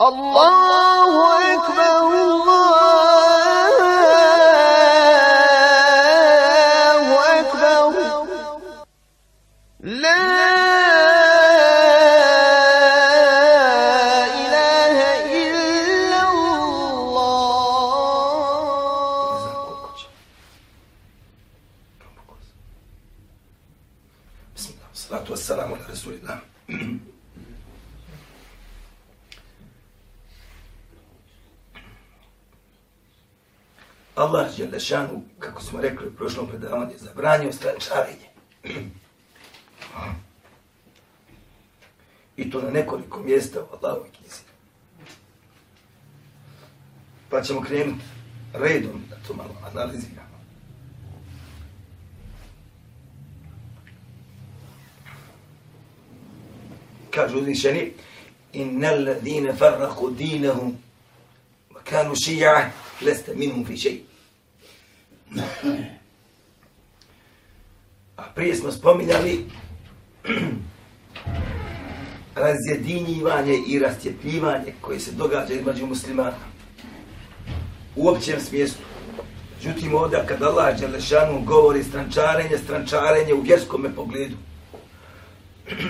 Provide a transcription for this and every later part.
الله prošlom predavanju, zabranio strančarenje. I to na nekoliko mjesta u Allahovoj knjizi. Pa ćemo krenuti redom da to malo analiziramo. Kažu uzvišeni, innal ladine farraku dinahum, wa kanu šija, leste minhum fi šeji. Prije smo spominjali razjedinjivanje i rastjepljivanje koje se događa između muslimana u općem smislu. Međutim, ovdje kad Allah Đelešanu govori strančarenje, strančarenje u vjerskom pogledu.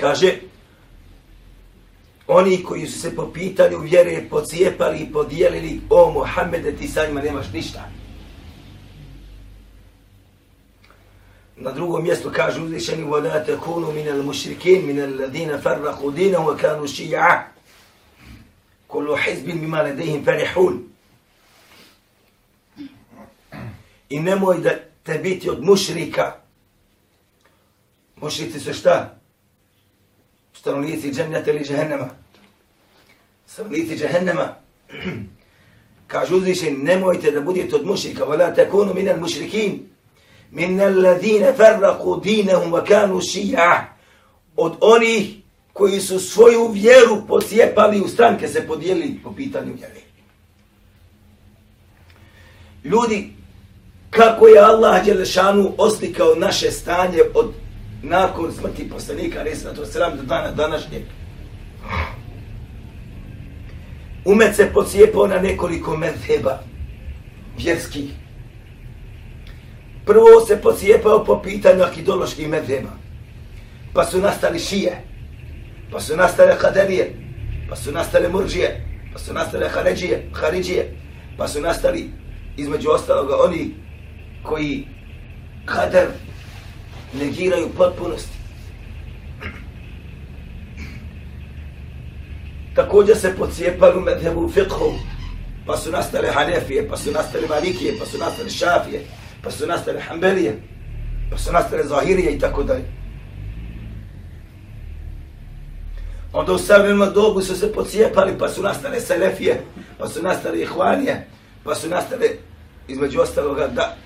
Kaže, oni koji su se po pitanju vjere pocijepali i podijelili, o Mohamede, ti sa njima nemaš ništa. Na drugom mjestu kaže uzvišeni وَلَا تَكُونُوا مِنَ الْمُشْرِكِينَ مِنَ الَّذِينَ فَرَّقُوا دِينَهُ وَكَانُوا شِيَعًا كُلُّ حِزْبٍ بِمَا لَدَيْهِمْ فَرِحُونَ I nemoj da te biti od mušrika. Mušrici su šta? Stanovnici dženneta ili džehennema. Stanovnici džehennema. Kaže uzvišen, nemojte da budete od mušrika. وَلَا تَكُونُوا مِنَ الْمُشْرِكِينَ min alladhina farraqu dinahum wa kanu shi'a od onih koji su svoju vjeru posjepali u stranke se podijelili po pitanju vjere. Ljudi, kako je Allah Đelešanu oslikao naše stanje od nakon smrti poslanika, resnatu sram do dana današnjeg. Umet se pocijepao na nekoliko medheba vjerskih Prvo se pocijepao po pitanju akidoloških medheba. Pa su nastali šije. Pa su nastale kaderije. Pa su nastale murđije. Pa su nastale haređije, haridžije. Pa su nastali, između ostaloga, oni koji kader negiraju potpunosti. Također se pocijepali u medhebu fiqhu. Pa su nastale hanefije, pa su nastale malikije, pa su nastale šafije pa su nastale Hanbelije, pa su nastale Zahirije i tako dalje. Onda u savremenom dobu su se pocijepali, pa su nastale Selefije, pa su nastale Ihvanije, pa su nastale, između ostaloga, da,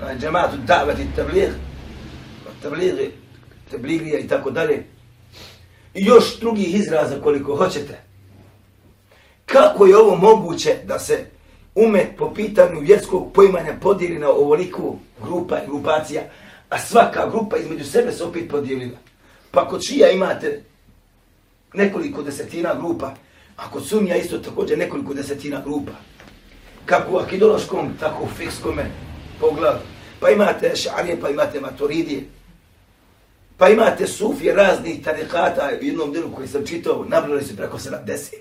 na džematu davet i tabligh, pa tablighi, tabligije i tako dalje. I još drugih izraza koliko hoćete. Kako je ovo moguće da se umet po pitanju vjerskog poimanja podijeli na ovoliku grupa i grupacija, a svaka grupa između sebe se opet podijelila. Pa kod šija imate nekoliko desetina grupa, a kod sunija isto također nekoliko desetina grupa. Kako u akidološkom, tako u fikskome pogledu. Pa imate šarije, pa imate maturidije, pa imate sufije raznih tarikata u jednom delu koji sam čitao, nabrali su preko 70.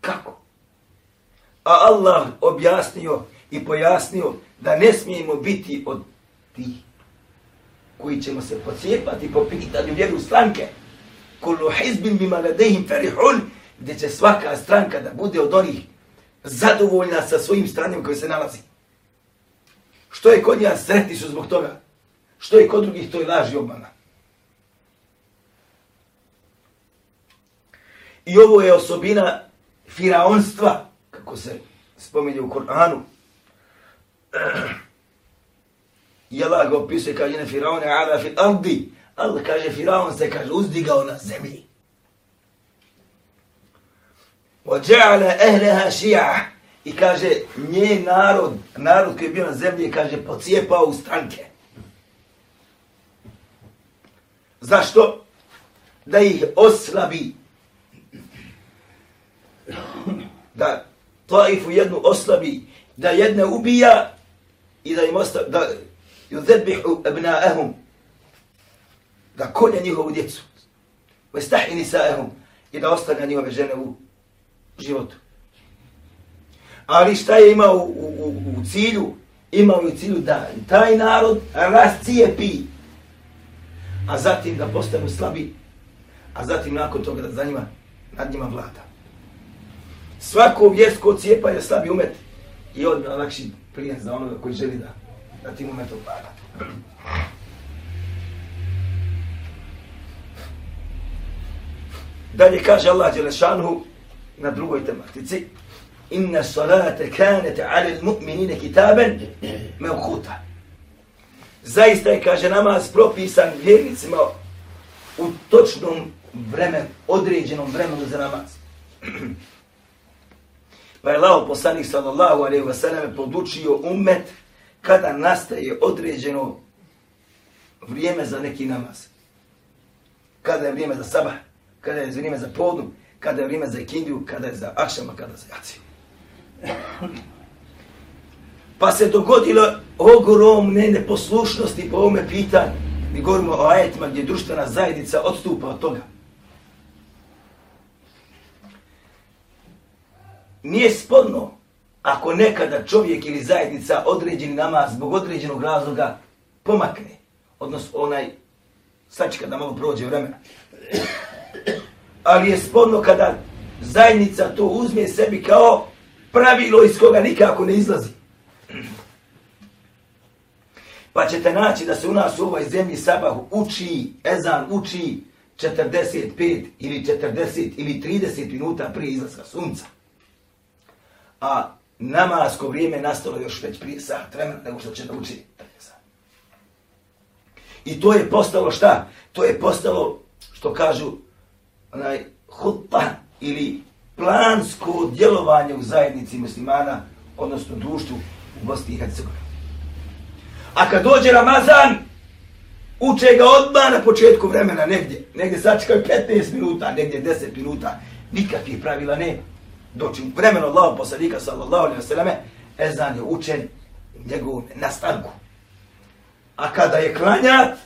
Kako? A Allah objasnio i pojasnio da ne smijemo biti od tih koji ćemo se pocijepati po pitanju vjeru stranke. Kullu hizbin bima ladehim ferihun, gdje će svaka stranka da bude od onih zadovoljna sa svojim stranjem koji se nalazi. Što je kod njega sretni su zbog toga? Što je kod drugih to je laž i obmana? I ovo je osobina firaonstva, kako se spominje u Koranu. I Allah ga opisuje, kaže na Firaone, ala fil ardi. Allah kaže, Firaon se, kaže, uzdigao na zemlji. وَجَعَلَ أَهْلَهَا شِيَعَ I kaže, nje narod, narod koji je bio na zemlji, kaže, pocijepao u stranke. Zašto? da ih oslabi. Taifu jednu oslabi, da jedne ubija i da im ostavi, da yudhebihu abnaahum, da kolje njihovu djecu, vestahi nisaahum, i da ostavlja njihove žene u životu. Ali šta je imao u, u, u cilju? Imao je u cilju da taj narod rascijepi, a zatim da postanu slabi, a zatim nakon toga da za njima, nad njima vlada. Svako vjersko cijepa je slabi umet i odmah lakši plijen za onoga koji želi da, da tim umetom vlada. Dalje kaže Allah Đelešanhu na drugoj tematici Inna salate kanete ale mu'minine kitaben mevkuta. Zaista je, kaže, namaz propisan vjernicima u točnom vremenu, određenom vremenu za namaz pa je Allah poslanik sallallahu alaihi wasallam podučio umet kada nastaje određeno vrijeme za neki namaz. Kada je vrijeme za sabah, kada je vrijeme za podnu, kada je vrijeme za ikindiju, kada je za akšama, kada za jaciju. Pa se dogodilo ogromne neposlušnosti po ovome pitanju. Mi govorimo o ajetima gdje društvena zajednica odstupa od toga. Nije spodno ako nekada čovjek ili zajednica određeni namaz zbog određenog razloga pomakne. Odnosno onaj sačka da malo prođe vremena ali je spodno kada zajednica to uzme sebi kao pravilo iz koga nikako ne izlazi. Pa ćete naći da se u nas u ovoj zemlji sabah uči, ezan uči 45 ili 40 ili 30 minuta prije izlaska sunca. A namasko vrijeme nastalo još već prije sat vremena nego što će da uči. I to je postalo šta? To je postalo, što kažu, onaj hutba ili plansko djelovanje u zajednici muslimana, odnosno društvu u Bosni i Hercegovini. A kad dođe Ramazan, uče ga odmah na početku vremena negdje. Negdje sačekaju 15 minuta, negdje 10 minuta. Nikakvih pravila ne. Doći u vremenu Allah poslanika sallallahu alaihi wa Ezan je učen njegovom nastanku. A kada je klanjat,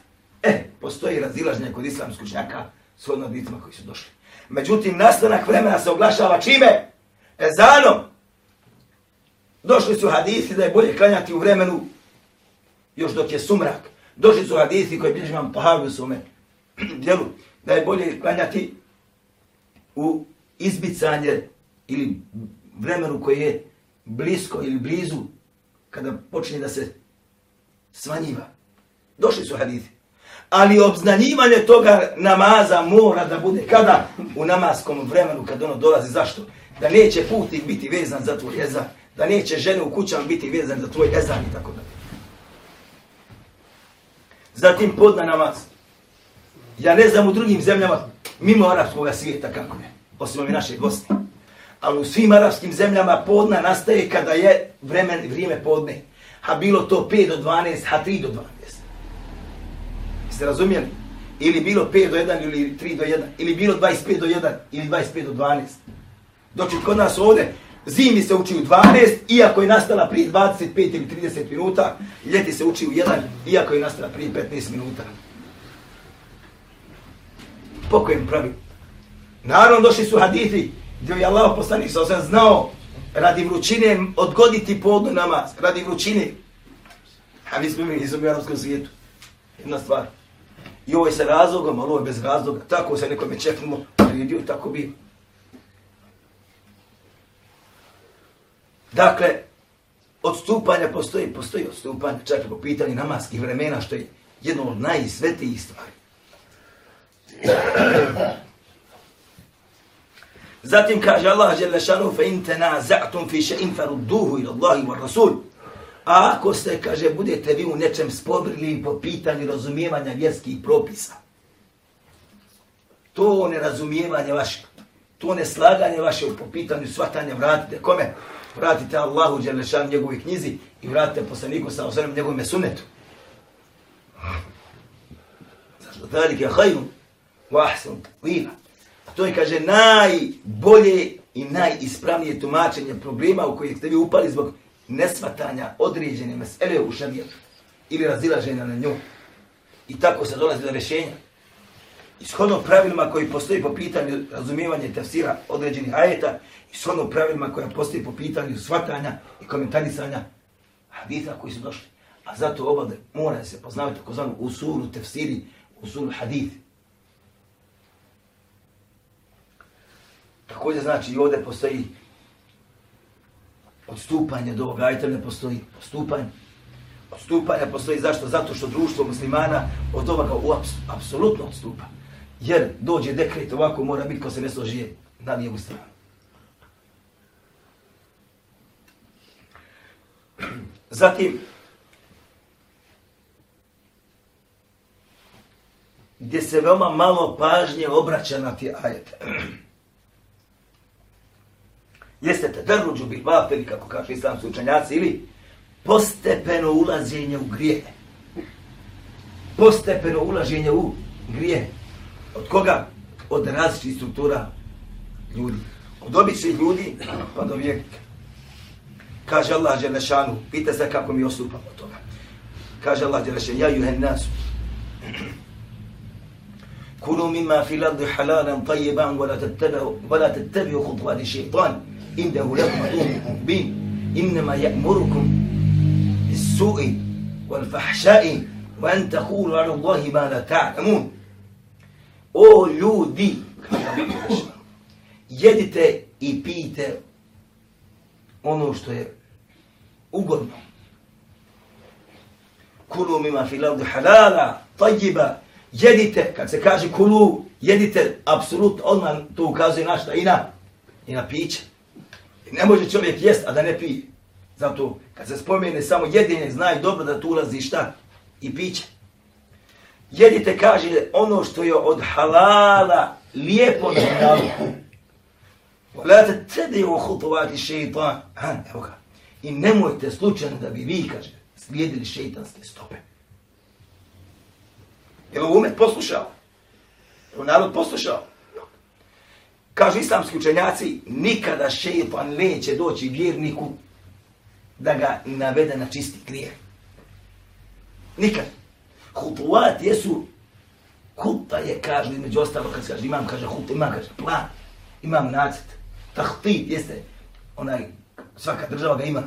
eh, postoji razilažnje kod islamskog žnjaka, s odnovitima koji su došli. Međutim, nastanak vremena se oglašava čime? Ezanom. Došli su hadisi da je bolje klanjati u vremenu još dok je sumrak. Došli su hadisi koji bilježi vam pohavi u svome djelu. Da je bolje klanjati u izbicanje ili vremenu koje je blisko ili blizu kada počne da se smanjiva. Došli su hadithi. ali obznanjivanje toga namaza mora da bude kada? U namaskom vremenu kad ono dolazi. Zašto? Da neće putnik biti vezan za tvoj ezan, da neće žene u kućama biti vezan za tvoj ezan i tako da. Zatim podna namaz. Ja ne znam u drugim zemljama, mimo arapskog svijeta kako je, osim ovi naše Bosne. Ali u svim arapskim zemljama podna nastaje kada je vremen, vrijeme podne. Ha bilo to 5 do 12, ha 3 do 12. Jeste razumijeli? Ili bilo 5 do 1 ili 3 do 1. Ili bilo 25 do 1 ili 25 do 12. Doći kod nas ovdje, zimi se uči u 12, iako je nastala prije 25 ili 30 minuta, ljeti se uči u 1, iako je nastala prije 15 minuta. Po kojem pravi? Naravno došli su hadithi, gdje je Allah poslanik sa osam znao radi vrućine odgoditi podnu namaz, radi vrućine. A mi smo mi izom u arabskom svijetu. Jedna stvar. I ovo je sa razlogom, ali ovo je bez razloga. Tako se nekome čeknemo, i tako bi. Dakle, odstupanja postoji, postoji odstupanja, čak i po pitanju namaskih vremena, što je jedno od najsvetijih stvari. Zatim kaže Allah, dželle šanu, fe in tanaza'tum fi shay'in farudduhu ila Allahi wa Rasul. A ako ste, kaže, budete vi u nečem sporili po pitanju razumijevanja vjerskih propisa, to nerazumijevanje vaše, to neslaganje vaše po pitanju svatanja vratite. Kome? Vratite Allahu dželle Đelešan njegovoj knjizi i vratite poslaniku sa osrem njegovom sunnetu. Zašto? Je hajru. Wahsan viva. A to je, kaže, najbolje i najispravnije tumačenje problema u kojih ste vi upali zbog nesvatanja određene mesele u šarijetu ili razilaženja na nju. I tako se dolazi do rješenja. Ishodno pravilima koji postoji po pitanju razumijevanja tafsira tefsira određenih ajeta, ishodno pravilima koja postoji po pitanju svatanja i komentarisanja haditha koji su došli. A zato obade mora se poznavati tako zvanu usulu tefsiri, usuru hadithi Također znači i ovdje postoji odstupanje do ovoga ajta ne postoji odstupanje. Odstupanje postoji zašto? Zato što društvo muslimana od ovoga u aps apsolutno odstupa. Jer dođe dekret ovako mora biti ko se ne složije na lijevu stranu. Zatim, gdje se veoma malo pažnje obraća na ti ajete. Jeste te drnuđu bil vafeli, kako kaže islamski učenjaci, ili postepeno ulaženje u grije. Postepeno ulaženje u grije. Od koga? Od različitih struktura ljudi. Od običnih ljudi pa do vjernika. Kaže Allah Đelešanu, pita se kako mi osupamo toga. Kaže Allah Đelešanu, ja juhen nasu. Kulu mima fil ardi halalan tayyiban wala tattabi'u wala tattabi'u khutuwati aduwwun mubin inma ya'murukum bis-su'i wal fahsha'i wa an taqulu 'ala Allahi ma la ta'lamun O ljudi jedite i pijte ono što je ugodno. Kulu mima fil ardi halala, tayyiba, jedite, kad se kaže kulu, jedite, apsolutno, odmah to ukazuje na šta i na, i na piće. I ne može čovjek jest, a da ne pije. Zato, kad se spomene samo jedinje, znaj dobro da tu ulazi šta? I piće. Jedite, kaže, ono što je od halala, lijepo na La Wala tattabi'u ohutovati shaytan. Ha, evo ga. I nemojte slučajno da bi vi, kaže, slijedili šeitanske stope. Je li umet poslušao? Je narod poslušao? Kažu islamski učenjaci, nikada šeitan neće doći vjerniku da ga navede na čisti grijeh. Nikad. Hutuat jesu, huta je, kažu, između ostalo, kad se kaže, imam, kaže, huta, imam, kaže, plan, imam nacit. Tahtit jeste, onaj, svaka država ga ima.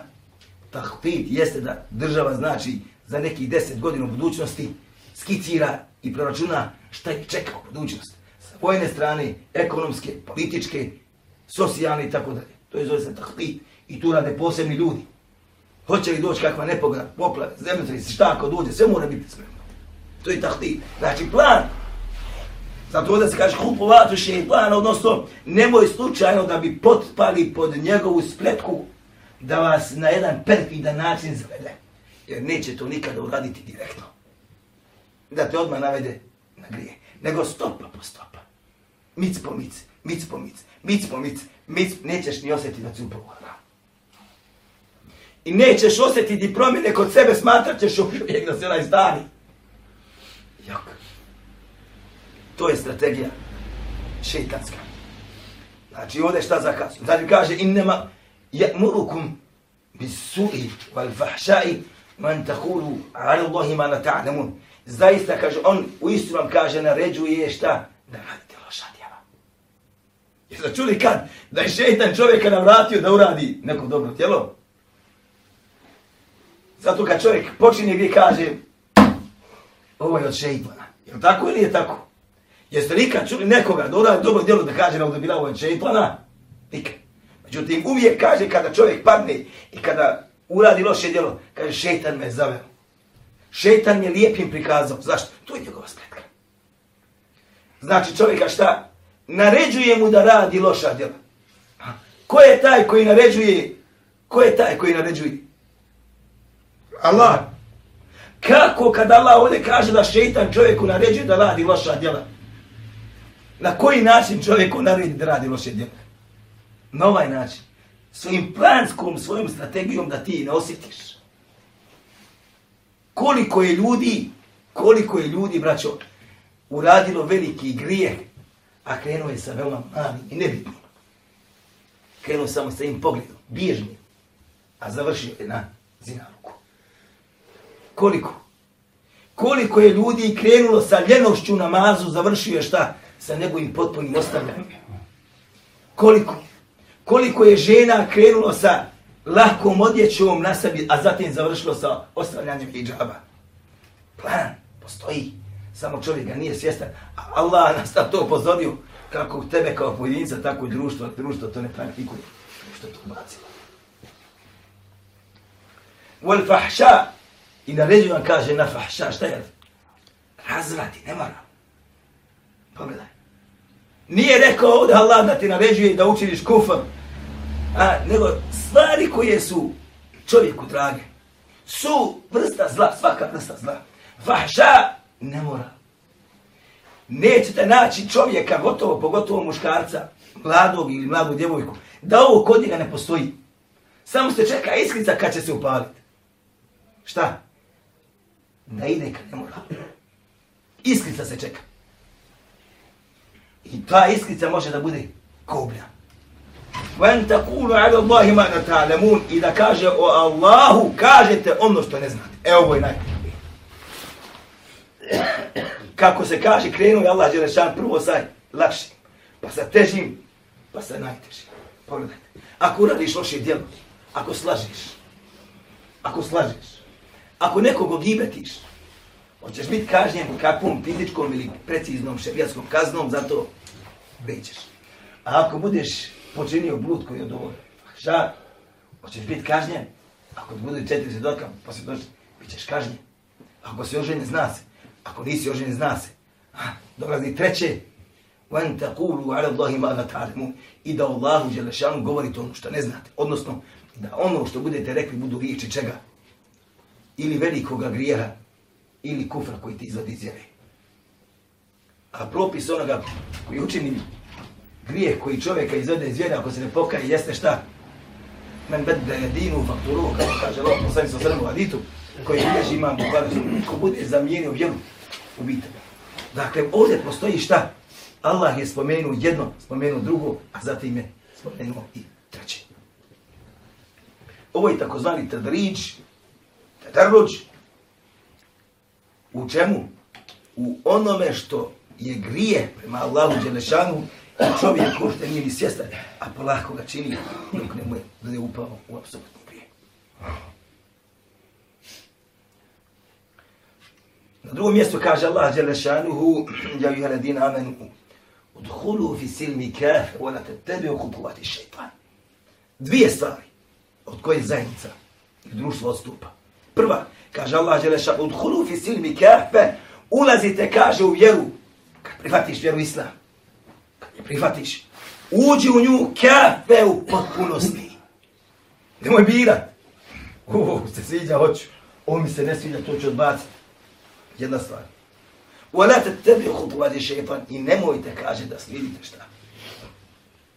Tahtit jeste da država znači za neki deset godina u budućnosti skicira i proračuna šta je čeka u budućnosti. Sa strane, ekonomske, političke, socijalne i tako dalje. To je zove se tahtit i tu rade posebni ljudi. Hoće li doći kakva nepogoda, poplave, zemljotres, šta ako dođe, sve mora biti spremno. To je tahtit. Znači plan. Zato da se kaže hupovatu šeitan, odnosno nemoj slučajno da bi potpali pod njegovu spletku da vas na jedan perfidan način zavede. Jer neće to nikada uraditi direktno. Da te odmah navede na grije. Nego stopa po stopa. Mic po mic, mic po mic, mic po mic, mic, nećeš ni osjetiti da si upravo I nećeš osjetiti promjene kod sebe, smatrat ćeš uvijek da se onaj stari. Jok. To je strategija šeitanska. Znači ovdje šta zakazuje? Znači kaže innema ya'murukum bis-su'i wal-fahsha'i man taqulu 'ala Allahi ma la ta'lamun. Zaista kaže on u istinu vam kaže naređuje šta da radite loša djela. Jeste čuli kad da je šejtan čovjeka navratio da uradi neko dobro tijelo? Zato kad čovjek počinje gdje kaže ovo je od šeitana. Je tako ili je tako? Jeste nikad čuli nekoga da uradi dobro djelo da kaže da bila ovo od šeitana? Nikad. Međutim, uvijek kaže kada čovjek padne i kada uradi loše djelo, kaže šeitan me zaveo. Šeitan je lijepim prikazao. Zašto? To je njegova spletka. Znači čovjeka šta? Naređuje mu da radi loša djela. Ko je taj koji naređuje? Ko je taj koji naređuje? Allah. Kako kad Allah ovdje kaže da šeitan čovjeku naređuje da radi loša djela? Na koji način čovjeku naredi da radi loše djela? Na ovaj način. Svojim planskom, svojom strategijom da ti ne osjetiš. Koliko je ljudi, koliko je ljudi, braćo, uradilo veliki grijeh, a krenuo je sa veoma malim i nebitnim. Krenuo samo sa im pogledom, bježnim, a završio je na zinaluku. Koliko? Koliko je ljudi krenulo sa ljenošću namazu, završio je šta? Sa njegovim potpunim ostavljanjem. Koliko? Koliko je žena krenulo sa lahkom odjećom na sebi, a zatim završilo sa ostavljanjem hijjaba? Plan postoji, samo čovjek ga nije svjestan. Allah nas na to upozorio kako tebe kao pojedinca, tako i društvo, društvo to ne praktikuje. Što to bacilo? Wal fahša, i naređujem vam kaže na fahša, šta je? Razvrati, ne mora. Pogledaj. Nije rekao ovdje Allah da ti naređuje da učiniš kufr, a, nego stvari koje su čovjeku drage, su vrsta zla, svaka vrsta zla. Fahša Ne mora. Nećete naći čovjeka, gotovo, pogotovo muškarca, mladog ili mladu djevojku, da ovo kod njega ne postoji. Samo se čeka iskrica kad će se upaliti. Šta? Da ide kad ne mora. Iskrica se čeka. I ta iskrica može da bude koblja. Ven takulu ala Allahima na ta'lamun i da kaže o Allahu, kažete ono što ne znate. Evo je najbolje. Kako se kaže, krenuo je Allah Đelešan prvo sa lakšim, pa sa težim, pa sa najtežim. Pogledajte. Ako uradiš loše djelo, ako slažiš, ako slažiš, ako nekog ogibetiš, hoćeš biti kažnjen kakvom fizičkom ili preciznom šerijatskom kaznom, zato nećeš. A ako budeš počinio blud koji je od ovo. Hoćeš biti kažnjen? Ako budu četiri svjedoka, pa se dođe, bit ćeš kažnjen. Ako se oženje, zna se. Ako nisi oženjen, zna se. Ha, dolazi treće. Wan taqulu ala Allahi ma la ta'lamun. da Allahu dželle govorite ono što ne znate. Odnosno da ono što budete rekli budu riječi čega? Ili velikoga grijeha ili kufra koji ti izvadi iz vjere. A propis onoga koji učini grijeh koji čovjeka izvede iz vjere ako se ne pokaje jeste šta? Men bedda jedinu fakturu, kako kaže Allah, posljedno sa sremu haditu, koji bilježi imam Bukhari, ko bude zamijenio vjeru, ubite ga. Dakle, ovdje postoji šta? Allah je spomenuo jedno, spomenuo drugo, a zatim je spomenuo i treće. Ovo je takozvani tadrič, tadarruđ. U čemu? U onome što je grije prema Allahu Đelešanu, čovjek ko što nije ni svjestan, a polako ga čini dok ne mu je da je upao u apsolutno grije. Na drugom mjestu kaže Allah Đelešanuhu, ja juha ladina amanu, udhulu fi silmi kaf, wa la tebi okupuvati šeitan. Dvije stvari od koje zajednica i društvo odstupa. Prva, kaže Allah Đelešanuhu, udhulu fi silmi kaf, ulazite, kaže, u vjeru, kad prihvatiš vjeru Islam, kad je prihvatiš, uđi u nju kafe u potpunosti. Nemoj birat. Ovo se sviđa, hoću. Ovo mi se ne sviđa, to ću odbaciti jedna stvar. Wala tattabi khutuwati shaytan i nemojte kaže da slijedite šta.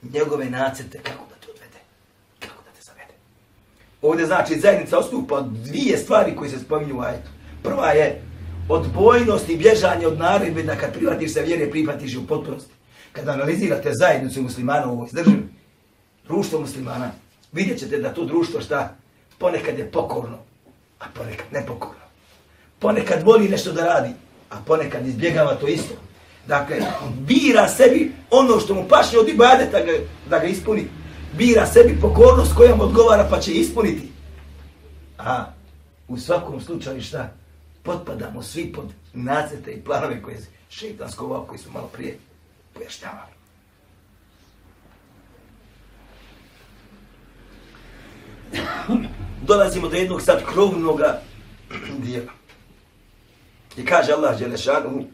Njegove nacrte kako da te odvede. Kako da te zavede. Ovdje znači zajednica ostupa od dvije stvari koje se spominju u ajetu. Prva je odbojnost i bježanje od naredbe da kad prihvatiš se vjere, prihvatiš u potpunosti. Kada analizirate zajednicu muslimana u ovoj državi, društvo muslimana, vidjet ćete da to društvo šta ponekad je pokorno, a ponekad nepokorno ponekad voli nešto da radi, a ponekad izbjegava to isto. Dakle, bira sebi ono što mu paše od ibadeta da ga, da ga ispuni. Bira sebi pokornost koja mu odgovara pa će ispuniti. A u svakom slučaju šta? Potpadamo svi pod nacete i planove koje je šeitansko ovako koji su malo prije pojaštavali. Dolazimo do jednog sad krovnog dijela. I kaže Allah Đelešanuhu,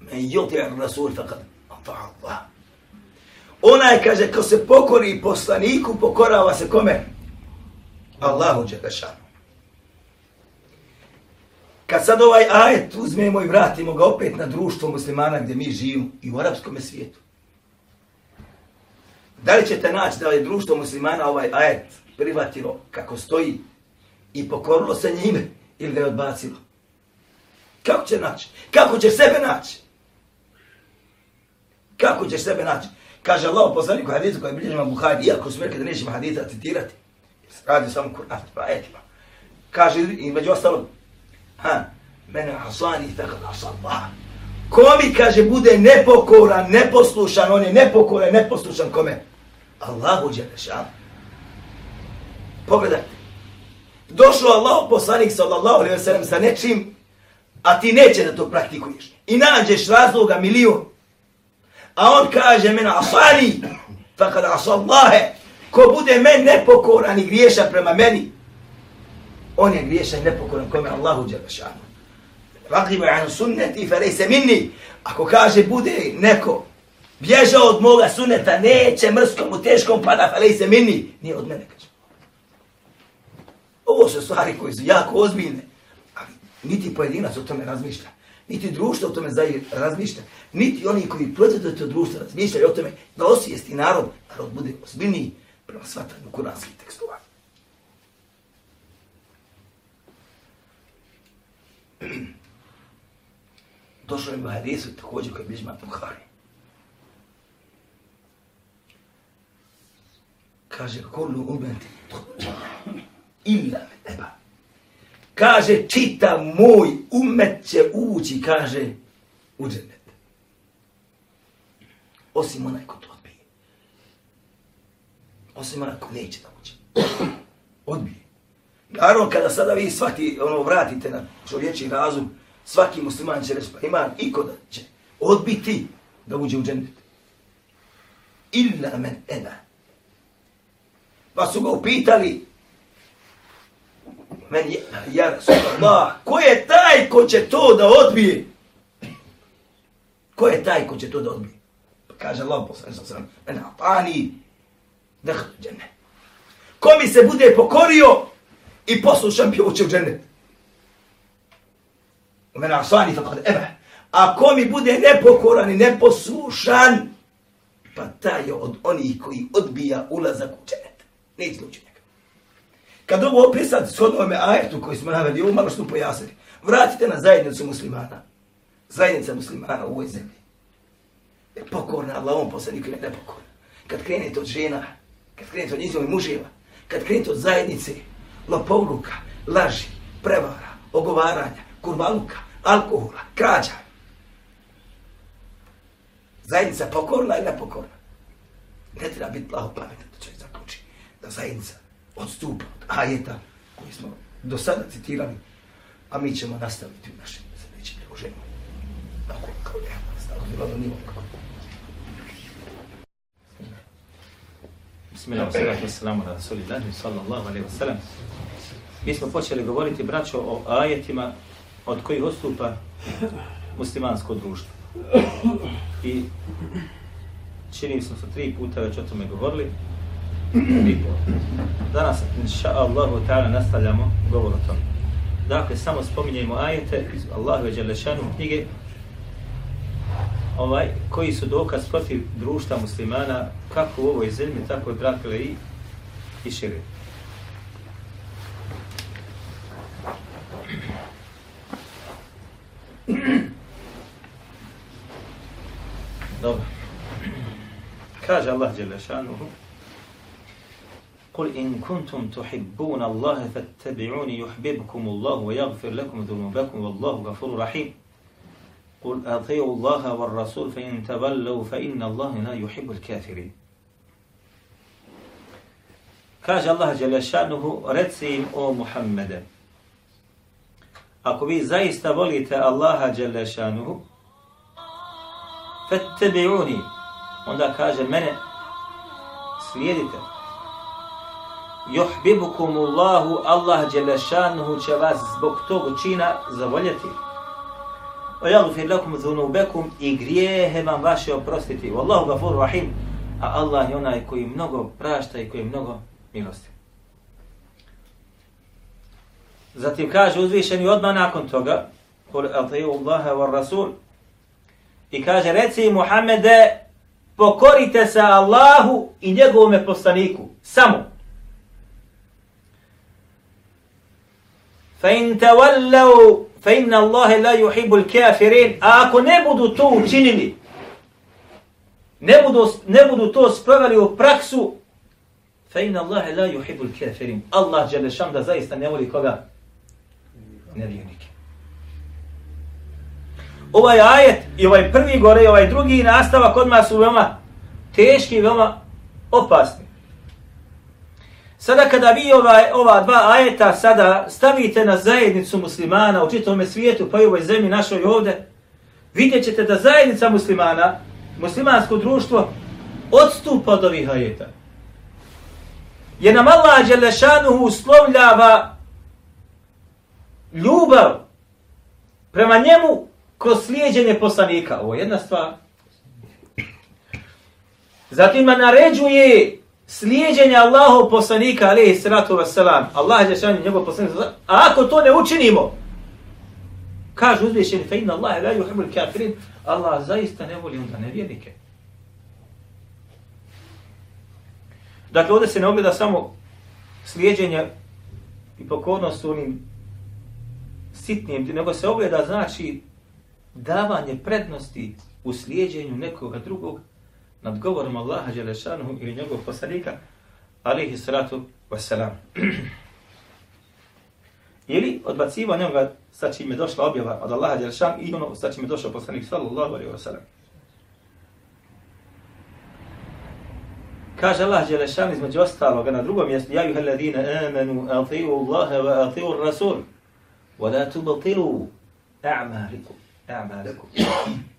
men yuti ar rasul faqad ata Allah. Onaj kaže ko se pokori poslaniku, pokorava se kome? Allahu Đelešanuhu. Kad sad ovaj ajet uzmemo i vratimo ga opet na društvo muslimana gdje mi živimo i u arapskom svijetu. Da li ćete naći da je društvo muslimana ovaj ajet prihvatilo kako stoji i pokorilo se njime ili ga je odbacilo? Kako će naći? Kako će sebe naći? Kako ćeš sebe naći? Kaže Allah poslaniku hadisu koji bilježima Buhari, iako su rekli da nećemo hadisa citirati, radi samo Kur'an, pa etima. Kaže, i među ostalom, ha, mene asani tako da Allah. Ko mi, kaže, bude nepokoran, neposlušan, on je nepokoran, neposlušan kome? Allahu Đelešan. Pogledajte. Došao Allah poslanik sallallahu alaihi wa sallam sa nečim, a ti neće da to praktikuješ. I nađeš razloga milion. A on kaže mena asani, pa kada asallahe, ko bude men nepokoran i griješan prema meni, on je griješan i nepokoran kome Allahu Đelešanu. Raqibu an sunneti fe lejse minni. Ako kaže bude neko bježao od moga sunneta, neće mrskom u teškom pada fe lejse minni. Nije od mene kaže. Ovo su stvari koje su jako ozbiljne. Niti pojedinac o tome razmišlja. Niti društvo o tome razmišlja. Niti oni koji proizvode to društvo razmišljaju o tome da osvijesti narod, narod bude ozbiljniji prema shvatanju kuranskih tekstova. Došlo je u hadisu također koji bližma Buhari. Kaže, kullu umeti illa eba. Kaže, čita moj umet će ući, kaže, u džennet. Osim onaj ko to odbije. Osim onaj ko neće da uđe. Odbije. Naravno, kada sada vi svaki, ono, vratite na čovječi razum, svaki musliman će reći, pa ima i da će odbiti da uđe u džennet. Illa men ena. Pa su ga upitali, men je, ja Allah, ko je taj ko će to da odbije? Ko je taj ko će to da odbije? Pa kaže Allah, poslani sam sam, men apani, dehlu džene. Ko mi se bude pokorio i poslušan bi uče u džene. Men asani fa kod ebe. A ko mi bude nepokoran i neposlušan, pa taj je od onih koji odbija ulazak u džene. Neće u džene. Kad ovo opisati s onome ajetu koji smo naveli, ovo malo što pojasnili, vratite na zajednicu muslimana. Zajednica muslimana u ovoj zemlji. Je pokorna, Allahom poslaniku poslanik je nepokorna. Kad krenete od žena, kad krenete od njihovih muževa, kad krenete od zajednice, lopovluka, laži, prevara, ogovaranja, kurvaluka, alkohola, krađa. Zajednica pokorna ili nepokorna? Ne treba biti plaho pametan da čovjek zaključi da zajednica odstupa od ajeta koji smo do sada citirali, a mi ćemo nastaviti u našem sljedećem priloženju. Tako kao je, stavno bilo do nivo kako. Bismillah, salatu wassalamu ala rasulillahi sallallahu alaihi wasallam. Mi smo počeli govoriti, braćo, o ajetima od kojih odstupa muslimansko društvo. I čini smo se tri puta već o tome govorili. Danas, inša Allahu ta'ala, nastavljamo govor o tome. Dakle, samo spominjemo ajete iz Allahove Đelešanu knjige ovaj, koji su dokaz protiv društva muslimana kako u ovoj zemlji, tako je i, i šire. Dobro. Kaže Allah Đelešanuhu قل إن كنتم تحبون الله فاتبعوني يحببكم الله ويغفر لكم ذنوبكم والله غفور رحيم قل أطيعوا الله والرسول فإن تولوا فإن الله لا يحب الكافرين Kaže Allah Đelešanuhu, reci im o Muhammede. Ako vi zaista volite Allaha Đelešanuhu, fettebi'uni, onda kaže mene, slijedite. Juhbibukumullahu, Allah Đelešanuhu će vas zbog tog čina zavoljeti. O jagfir lakum zunubekum i grijehe vam vaše oprostiti. Wallahu gafur rahim, a Allah je onaj koji mnogo prašta i koji mnogo milosti. Zatim kaže uzvišeni odmah nakon toga, kul atiju Allahe wa Rasul, i kaže, reci Muhammede, pokorite se Allahu i njegovome poslaniku, samo. فَإِنْ تَوَلَّوْا فَإِنَّ fa لَا يُحِبُ la kafirin, a ako ne budu to učinili, ne budu, ne budu to sprovali u praksu, فَإِنَّ inna لَا la الْكَافِرِينَ kafirin. Allah Đelešan da zaista ne voli koga? Nevjernike. Ovaj ajet i ovaj prvi gore i ovaj drugi nastavak odmah su veoma teški i veoma opasni. Sada kada vi ova, ova dva ajeta sada stavite na zajednicu muslimana u čitome svijetu, pa i ovoj zemlji našoj ovde, vidjet ćete da zajednica muslimana, muslimansko društvo, odstupa od ovih ajeta. Jer nam Allah Đelešanuhu uslovljava ljubav prema njemu kroz slijedjenje poslanika. Ovo je jedna stvar. Zatim naređuje slijedjenja Allahov poslanika, alaihi salatu wasalam, Allah je šan njegov poslanik, a ako to ne učinimo, kaže uzvišeni, fe inna Allahe la yuhibbul kafirin, Allah zaista ne voli onda nevjernike. Dakle, ovdje se ne ogleda samo slijedjenje i pokornost onim sitnim, nego se ogleda znači davanje prednosti u slijedjenju nekoga drugog nad govorom Allaha Đelešanuhu ili njegovog poslanika, alihi salatu wasalam. ili odbaciva njega sa čim je došla objava od Allaha Đelešan i ono sa čim je došao poslanik sallallahu alaihi wasalam. Kaže Allah Đelešan između ostaloga na drugom mjestu, Ja juha ladina amanu, atiju Allahe wa atiju Rasul, wa la tubatilu a'malikum. A'malikum.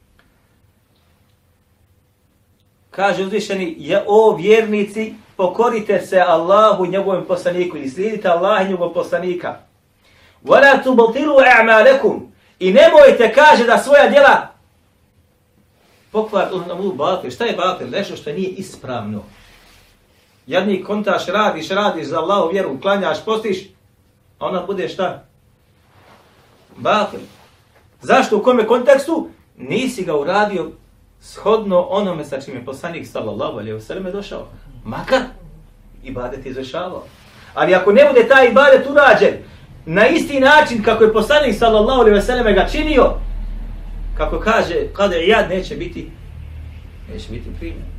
kaže uzvišeni, je o vjernici, pokorite se Allahu i njegovom poslaniku, i slijedite Allah i njegovog poslanika. Wala tubtilu a'malakum. I nemojte kaže da svoja djela pokvar on mu batil. Šta je batil? Nešto što nije ispravno. Jedni kontaš, radiš, radiš za Allahu vjeru, klanjaš, postiš, a ona bude šta? Batil. Zašto? U kome kontekstu? Nisi ga uradio shodno onome sa čim je poslanik sallallahu alaihi wasallam došao. Makar ibadet izvršavao. Ali ako ne bude taj ibadet urađen na isti način kako je poslanik sallallahu alaihi wasallam ga činio, kako kaže, kada jad neće biti, neće biti primjen.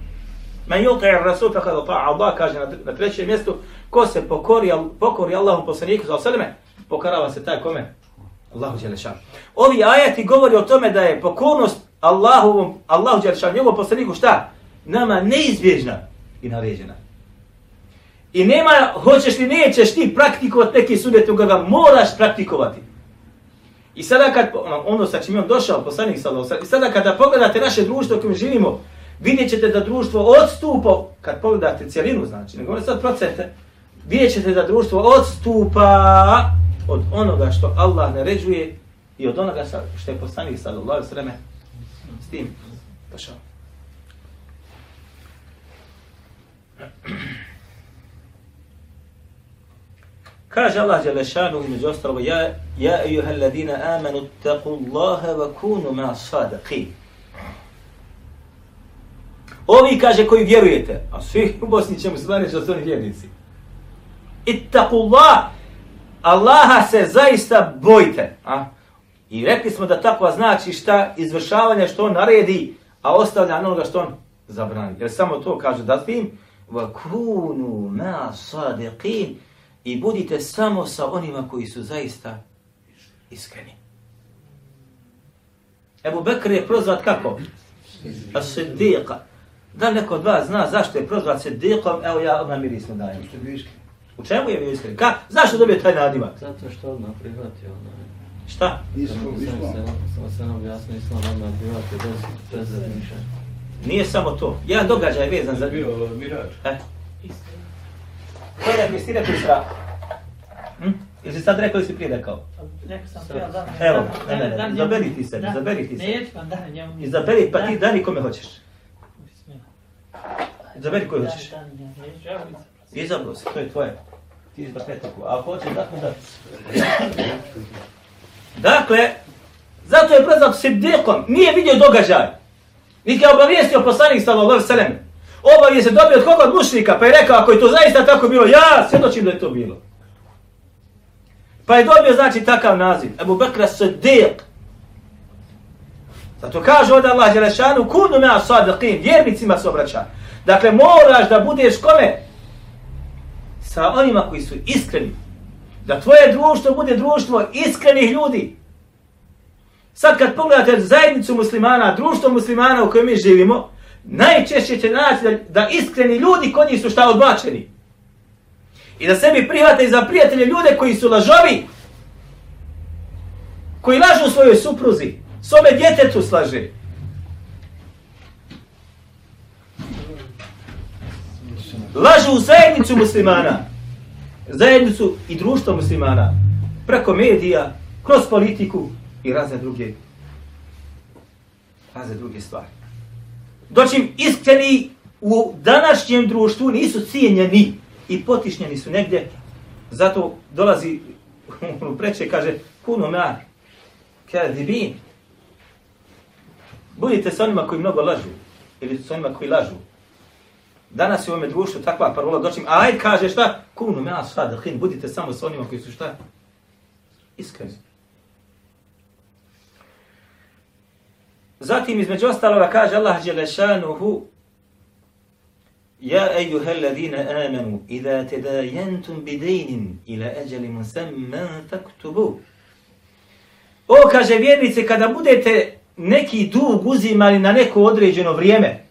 Men yuqi ar-rasul fa qad ta'a Allah kaže na, na trećem mjestu ko se pokori pokori Allahu poslaniku sallallahu alejhi ve selleme pokorava se taj kome Allahu dželle Ovi ajeti govori o tome da je pokornost Allahu, Allahu Đeršan, njegovom poslaniku šta? Nama neizbježna i naređena. I nema, hoćeš li nećeš ti praktikovati neki sudet, ga moraš praktikovati. I sada kad, ono, ono sa čim on došao, poslanik sa i sada kada pogledate naše društvo u kojem živimo, vidjet ćete da društvo odstupa, kad pogledate cijelinu, znači, ne govorim sad procente, vidjet ćete da društvo odstupa od onoga što Allah naređuje i od onoga što je poslanik sallallahu alejhi ve s tim došao. Kaže Allah Đelešanu između ostaloga, ja, ja ejuha alladina amanu taku Allahe wa kunu ma sadaqi. Ovi kaže koji vjerujete, a svi u Bosni ćemo se da su oni vjernici. Ittaku Allah, Allaha se zaista bojte. A? I rekli smo da takva znači šta izvršavanje što on naredi, a ostavlja onoga što on zabrani. Jer samo to kaže da tim vakunu ma sadiqin i budite samo sa onima koji su zaista iskreni. Ebu Bekr je prozvat kako? As-Siddiqa. Da neko od vas zna zašto je prozvat Siddiqom? Evo ja odmah mirisno dajem. U čemu je bio iskren? Ka? Zašto dobio taj nadimak? Zato što odmah prihvatio onaj Šta? Samo se nam jasno islam odmah bivati bez, bez razmišljanja. Nije samo to. Jedan događaj je vezan za... Bio mirač. E? Ko je si rekli sra? Hm? Jesi sad rekao ili si prije rekao? Rekao sam prije dan. Evo, ne, ne, ne, izaberi ti se, izaberi ti se. Neću vam da njemu. Izaberi, pa ti dani kome hoćeš. Izaberi koju hoćeš. Izabro se, to je tvoje. Ti izbar petoku, a ako hoćeš da da. Dakle, zato je prozvat siddiqom, nije vidio događaj. Niti je obavijestio poslanik sallallahu alaihi sallam. Obavije se dobio od koga od mušnika, pa je rekao, ako je to zaista tako bilo, ja svjedočim da je to bilo. Pa je dobio znači takav naziv. Ebu Bekra Siddiq. Zato kaže od Allah Đelešanu, kunu mea sadiqin, vjernicima se obraća. Dakle, moraš da budeš kome? Sa onima koji su iskreni. Da tvoje društvo bude društvo iskrenih ljudi. Sad kad pogledate zajednicu muslimana, društvo muslimana u kojem mi živimo, najčešće će naći da, da iskreni ljudi kod njih su šta odbačeni. I da sebi prihvate za prijatelje ljude koji su lažovi, koji lažu u svojoj supruzi, svome djetetu slaže. Lažu u zajednicu muslimana, zajednicu i društvo muslimana, preko medija, kroz politiku i razne druge, razne druge stvari. Doćim iskreni u današnjem društvu nisu cijenjeni i potišnjeni su negdje, zato dolazi u preče kaže kuno mar, kada. Budite sa onima koji mnogo lažu, ili sa onima koji lažu. Danas je u ovome društvu takva parola, dočim, aj kaže šta? Kunu me asfadahin, budite samo sa onima koji su šta? Iskreni. Zatim između ostaloga kaže Allah Đelešanuhu Ja ejuha alladhina amanu idha tadayantum bidaynin ila ajalin musamman faktubu O kaže vjernice kada budete neki dug uzimali na neko određeno vrijeme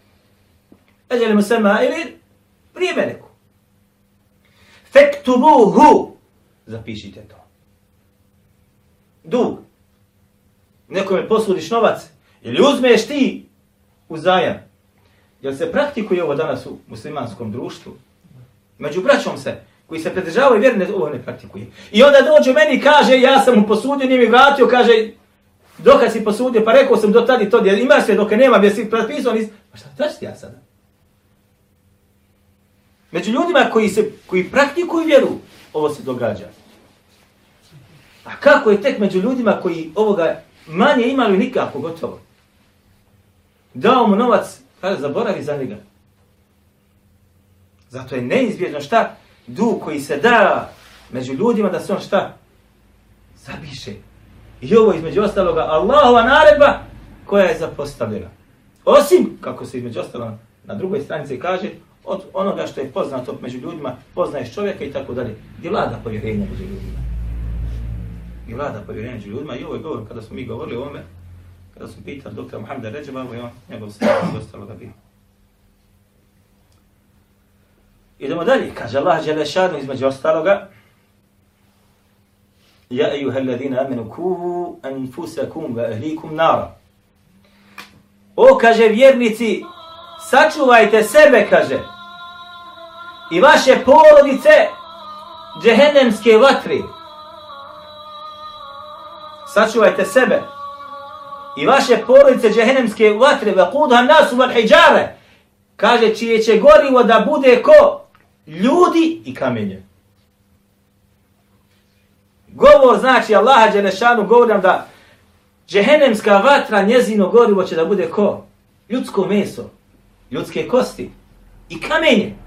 ajalin musamman ili prije meleku. Fektubuhu. zapišite to dug nekome posudiš novac Ili uzmeš ti uzajam. Jel se praktikuje ovo danas u muslimanskom društvu? Među braćom se, koji se pridržavaju vjerne, ovo ne praktikuje. I onda dođe meni i kaže, ja sam mu posudio, nije mi vratio, kaže, dokad si posudio, pa rekao sam do tada to, jer imaš sve dok nema, jer si prepisao, nis... Pa šta traži ja sada? Među ljudima koji se koji praktikuju vjeru, ovo se događa. A kako je tek među ljudima koji ovoga manje imali nikako gotovo? dao mu novac, kada zaboravi za njega. Zato je neizbježno šta? Dug koji se da među ljudima da se on šta? Zabiše. I ovo između ostaloga Allahova naredba koja je zapostavljena. Osim, kako se između ostalo na drugoj stranici kaže, od onoga što je poznato među ljudima, poznaješ čovjeka i tako dalje. Gdje vlada povjerenje među ljudima. I vlada povjerenje među ljudima. I ovo je govor kada smo mi govorili o ovome, kada su pitali doktora Mohameda Ređeba, ovo je on, njegov sve i ostalo da bio. Idemo dalje, kaže Allah Đelešanu između ostaloga, Ja ejuha alladhina amenu kuhu anfusakum wa ahlikum nara. O, kaže vjernici, sačuvajte sebe, kaže, i vaše porodice džehennemske vatri. Sačuvajte sebe i vaše porodice džehennemske vatre, ve kudha nasu val hijjare, kaže čije će gorivo da bude ko? Ljudi i kamenje. Govor znači Allaha Đelešanu govori nam da džehennemska vatra njezino gorivo će da bude ko? Ljudsko meso, ljudske kosti i kamenje.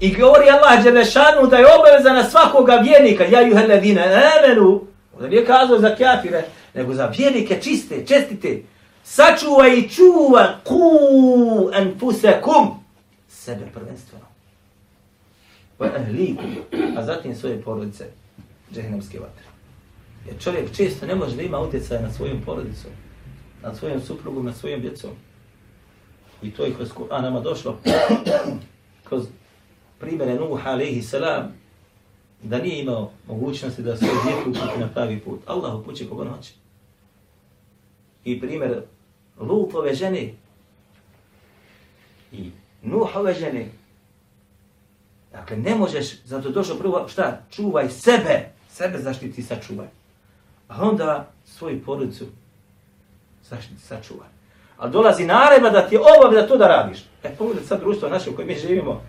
I govori Allah Đelešanu da je obaveza na svakoga vjernika, ja juhe ledine, amenu, da nije kazao za kjafire, nego za vjernike čiste, čestite. Sačuvaj i čuva ku anfusakum sebe prvenstveno. Va ahlikum, a zatim svoje porodice džehennemske vatre. Jer čovjek često ne može da ima utjecaj na svojom porodicom, na svojom suprugom, na svojom djecom. I to je kroz Kur'an nama došlo, kroz primjere Nuh alaihi salam, da nije imao mogućnosti da svoj djetu uputi na pravi put. Allah upući koga hoće i primjer Lutove žene i Nuhove žene. Dakle, ne možeš, zato došlo prvo, šta, čuvaj sebe, sebe zaštiti sačuvaj. A onda svoju porodicu zaštiti sačuvaj. A dolazi naredba da ti je obavlja da to da radiš. E, pogledaj sad društvo naše u kojem mi živimo.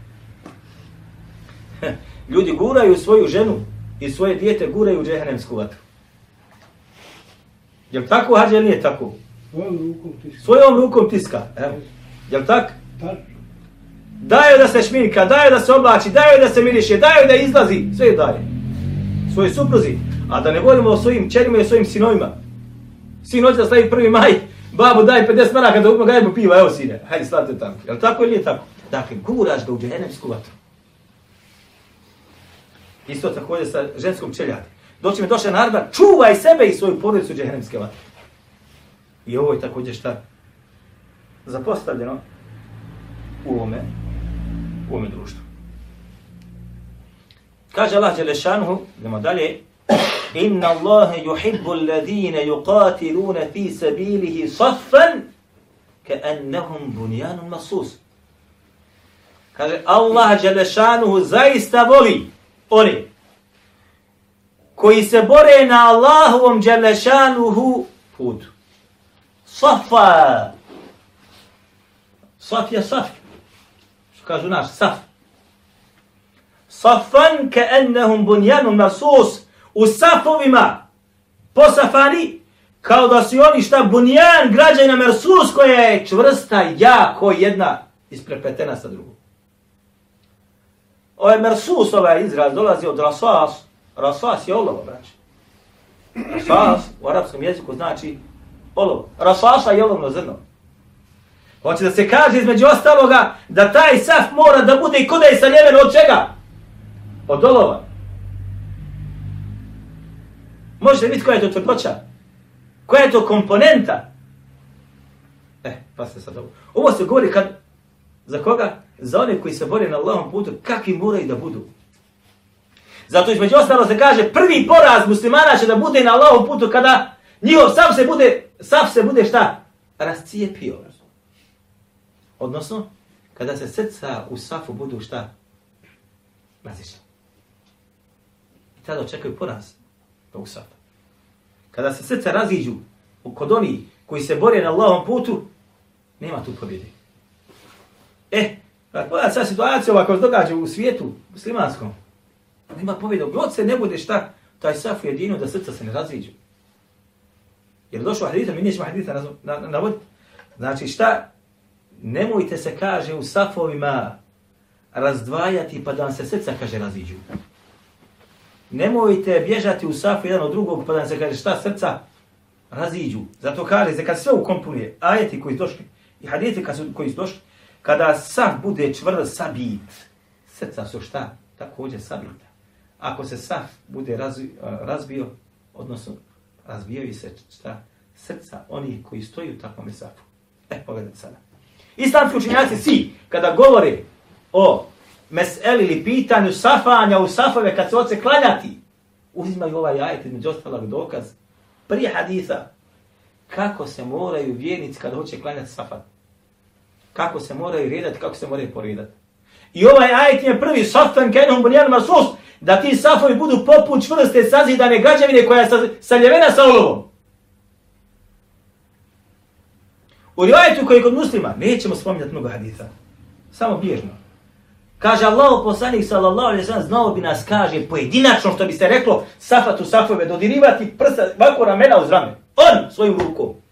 Ljudi guraju svoju ženu i svoje dijete guraju u džehennemsku vatru. Jel tako hađe ili nije tako? Svojom rukom tiska. Svojom rukom tiska. Evo. Jel tak? Tačno. Daju da se šminka, daju da se oblači, daju da se miriše, daju da izlazi. Sve daje. svojoj supruzi, a da ne govorimo o svojim čerima i o svojim sinovima. Sin hoće da slavi prvi maj, babu daj 50 maraka da upno gajemo piva, evo sine, hajde slavite tamo. Je li tako ili nije tako? Dakle, guraš ga u džehennemsku vatru. Isto također sa ženskom čeljadi. Doći mi došla naredba, čuvaj sebe i svoju porodicu džehennemske vatre. I ovo je također šta? Zapostavljeno u ovome, u ovome društvu. Kaže Allah Đelešanuhu, idemo dalje, Inna Allahe yuhibbu alladhina yuqatiluna fi sabilihi saffan ka'annahum bunyanun masus. Kaže Allah Đelešanuhu zaista voli oni koji se bore na Allahovom dželešanuhu putu. Safa. Saf je saf. Što kažu naš, saf. Safan ke ennehum bunjanum masus. U safovima posafani kao da su oni šta bunjan građajna mersus koja je čvrsta, jako jedna isprepletena sa drugom. Ovaj mersus, ovaj izraz, dolazi od rasas. Rasas je olovo, braće. Rasas u arapskom jeziku znači olovo. Rasasa je olovno zrno. Hoće da se kaže između ostaloga da taj saf mora da bude i kuda je saljeven od čega? Od olova. Možete vidjeti koja je to tvrdoća? Koja je to komponenta? E, pa se sad ovo. Ovo se govori kad, za koga? Za one koji se bore na Allahom putu, kakvi moraju da budu. Zato između ostalo se kaže prvi poraz muslimana će da bude na Allahom putu kada njihov sam se bude, sam se bude šta? Rascijepio. Odnosno, kada se srca u safu budu šta? Razišla. I tada očekaju poraz tog safa. Kada se srca raziđu kod oni koji se bore na Allahom putu, nema tu pobjede. E, kad pogledaj sad situaciju ovako se događa u svijetu muslimanskom, nema pobjede. God se ne bude šta, taj saf jedino da srca se ne raziđu. Jer došlo hadita, mi nećemo hadita navoditi. Na, na, znači šta, nemojte se, kaže, u safovima razdvajati pa da vam se srca, kaže, raziđu. Nemojte bježati u safu jedan od drugog pa da vam se, kaže, šta srca raziđu. Zato kaže, se kad sve ukomponuje, ajeti koji su došli i hadite kad su, koji su došli, kada saf bude čvrd sabit, srca su šta? Također sabita. Ako se saf bude razvi, razbio, odnosno razbijaju se šta? Srca onih koji stoji u takvom safu. E, pogledajte sada. Islamski učenjaci svi, kada govore o meseli ili pitanju safanja u safove kad se oce klanjati, uzimaju ovaj ajet između ostalog dokaz prije hadisa kako se moraju vjernici kada hoće klanjati safat. Kako se moraju redati, kako se moraju poredati. I ovaj ajet je prvi safan kenum bunjan masus da ti safovi budu poput čvrste sazidane građevine koja je saljevena sa olovom. U rivajetu koji je kod muslima, nećemo spominjati mnogo haditha, samo bježno. Kaže Allah poslanik sallallahu alaihi sallam, znao bi nas, kaže, pojedinačno što bi se reklo, safatu safove, dodirivati prsa, ovako ramena uz rame. On, svojim rukom.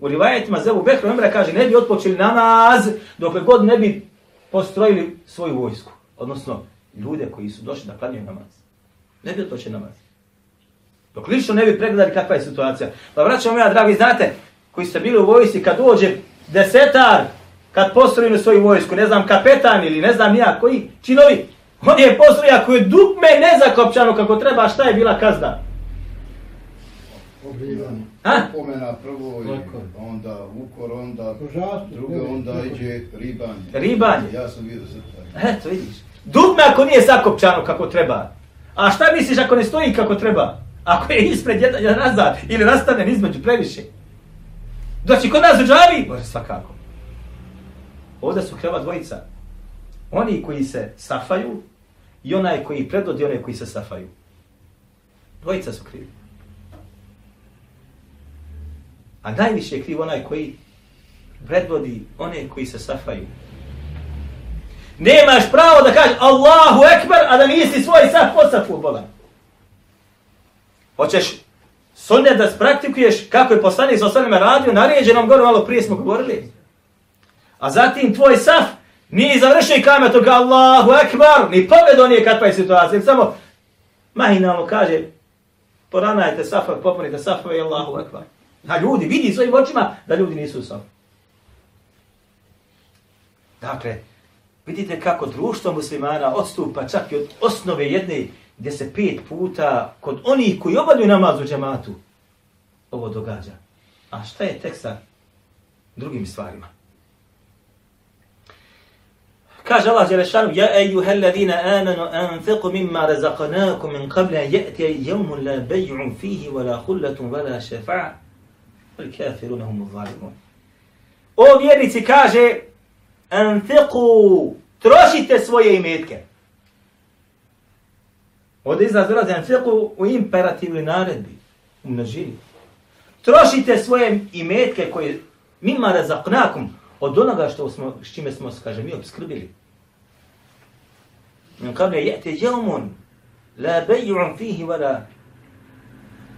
U rivajetima Zebu Bekru Emre kaže, ne bi otpočeli namaz, dokle god ne bi postrojili svoju vojsku. Odnosno, ljude koji su došli da klanjaju namaz. Ne bi otpočeli namaz. Dok lično ne bi pregledali kakva je situacija. Pa vraćamo ja, dragi, znate, koji ste bili u vojsci, kad dođe desetar, kad postroji na svoju vojsku, ne znam, kapetan ili ne znam ja koji činovi, on je postroji, ako je dukme nezakopčano kako treba, šta je bila kazna? Obrivanje. A? Pomena prvo i onda ukor, onda druge, onda iđe ribanje. Ribanje. Ja sam vidio sve to. Eto, vidiš. Dugme ako nije zakopčano kako treba. A šta misliš ako ne stoji kako treba? Ako je ispred jedan, jedan nazad ili nastane između previše. Doći kod nas u džavi? Bože, svakako. Ovdje su kreva dvojica. Oni koji se safaju i onaj koji predvodi onaj koji se safaju. Dvojica su krivi. A najviše je kriv onaj koji predvodi one koji se safaju. Nemaš pravo da kažeš Allahu Ekber, a da nisi svoj saf posafu, bolan. Hoćeš sunnet da praktikuješ kako je poslanik sa osanima radio, naređenom gore malo prije smo govorili. A zatim tvoj saf Nije završio i kamet toga Allahu Ekber, ni pogledao nije kakva je situacija, samo mahinalno kaže, poranajte safove, popunite safove i Allahu Ekber. A ljudi vidi svojim očima da ljudi nisu u safu. Dakle, vidite kako društvo muslimana odstupa čak i od osnove jedne gdje se pet puta kod onih koji obavljaju namaz u džematu ovo događa. A šta je tek sa drugim stvarima? Kaže Allah Đelešanu, Ja ejuha alladhina amanu anfiqu mimma razaqnakum min qabla ya'ti yawmun la bay'un fihi wa la khullatun wa la shafa'a wal kafiruna hum zalimun. O vjernici kaže, anfiqu, trošite svoje imetke. Ovdje izraz dolazi anfiqu u imperativu naredbi, u množini. Trošite svoje imetke koje mima razaknakum od onoga što smo, s čime smo, kaže, mi obskrbili. Min kable jete jevmun, la bejun fihi wala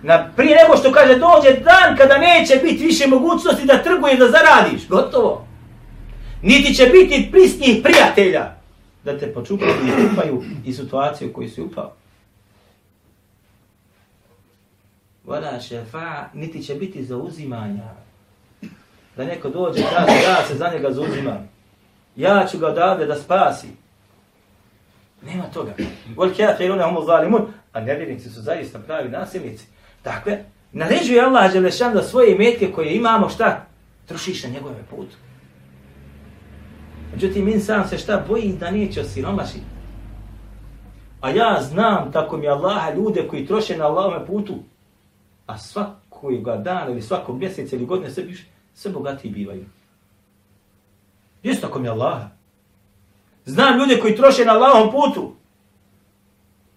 Na, prije nego što kaže dođe dan kada neće biti više mogućnosti da trguješ, da zaradiš. Gotovo. Niti će biti prisnih prijatelja da te počupaju i upaju i situaciju koju si upao. Vada šefa, niti će biti zauzimanja da neko dođe i kaže ja se za njega zauzimam. Ja ću ga odavde da spasi. Nema toga. Vol kafiruna humu zalimun, a nevjernici su zaista pravi nasilnici. Dakle, naređuje Allah Đelešan da svoje imetke koje imamo šta? Trošiš na njegove putu. Međutim, insan se šta boji da neće osiromašiti. A ja znam tako mi Allaha ljude koji troše na Allahome putu, a svakog dana ili svakog mjeseca ili godine sve više, sve bogatiji bivaju. Jesu tako mi Allaha. Znam ljude koji troše na Allahom putu,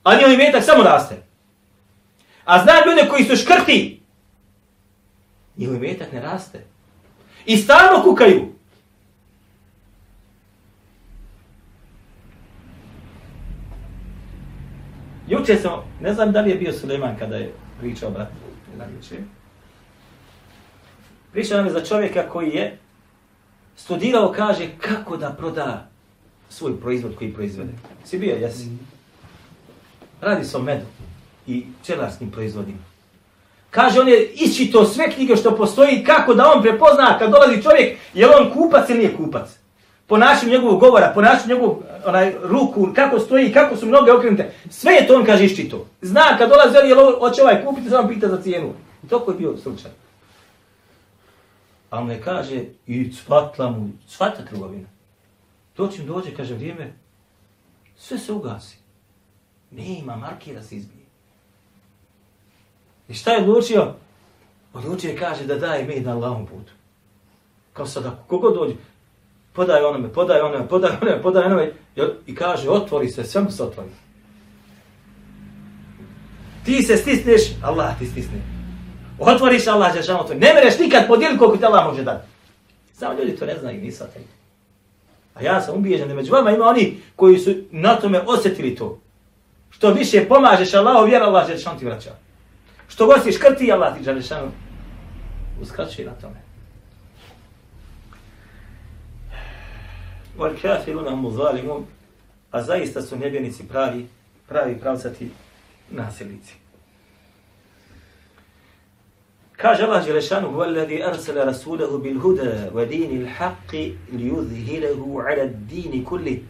a njihov imetak samo raste. A znam ljude koji su škrti, njihov imetak ne raste. I stalno kukaju. Juče sam, ne znam da li je bio Suleiman kada je pričao brat. Pričao nam je za čovjeka koji je studirao, kaže kako da proda svoj proizvod koji proizvede. Si bio, jesi? Radi se o medu i pčelarskim proizvodima. Kaže, on je iščito sve knjige što postoji, kako da on prepozna kad dolazi čovjek, je on kupac ili nije kupac. Po našem njegovog govora, po našem njegovog onaj, ruku, kako stoji, kako su mnoge okrenute. Sve je to on kaže iščito. Zna kad dolazi, je li hoće ovaj kupiti, samo pita za cijenu. I to je bio slučaj. A on ne kaže, i cvatla mu, cvata trgovina. Doći dođe, kaže vrijeme, sve se ugasi. Nema, markira se izbija. I šta je odlučio? Odlučio je, kaže, da daje med na Allahom putu. Kao sada, kogo dođe, podaj onome, podaj onome, podaj onome, podaj onome, i kaže, otvori se, sve mu se otvori. Ti se stisneš, Allah ti stisne. Otvoriš, Allah će šamo otvori. Ne mereš nikad podijeliti koliko ti Allah može dati. Samo ljudi to ne znaju, nisu taj. A ja sam ubijeđen da među vama ima oni koji su na tome osjetili to. Što više pomažeš Allahu, vjera Allah će šamo ti vraćati. Što god si škrti, Allah ti žele uskraćuje na tome. Wal kafiruna hum zalimun, a zaista su nevjernici pravi, pravi pravcati nasilnici. Kaže Allah Đelešanu, وَالَّذِي أَرْسَلَ رَسُولَهُ بِالْهُدَى وَدِينِ الْحَقِّ wa عَلَى الدِّينِ haqqi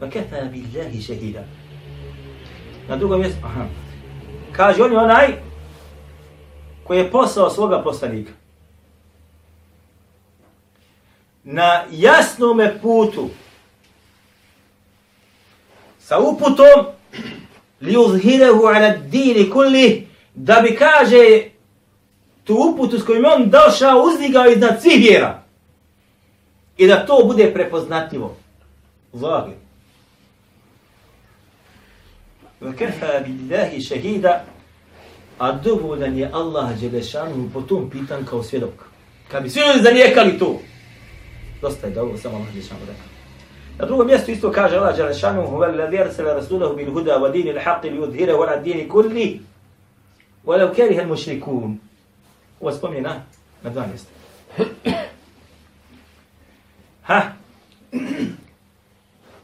وَكَفَى بِاللَّهِ شَهِدًا. Na drugom mjestu, aha. Kaže on je onaj koji je poslao svoga poslanika. Na jasnome putu sa uputom li uzhirehu ala dini kulli da bi kaže tu uputu s kojim on došao, uzdigao iznad svih vjera. I da to bude prepoznatljivo. Zagi. Vakefa billahi šehida, a dovoljan je Allah Đelešanu po tom pitan kao svjedok. Kad bi svi ljudi zanijekali to, dosta je da ovo samo Allah Đelešanu rekao. Na drugom mjestu isto kaže Allah Đelešanu, huvel ladhi arsala rasulahu bil huda wa dini l-haqi li udhira wa dini kulli, walau kariha al-mushrikun. Ovo spominje na, na dva mjesta. Ha!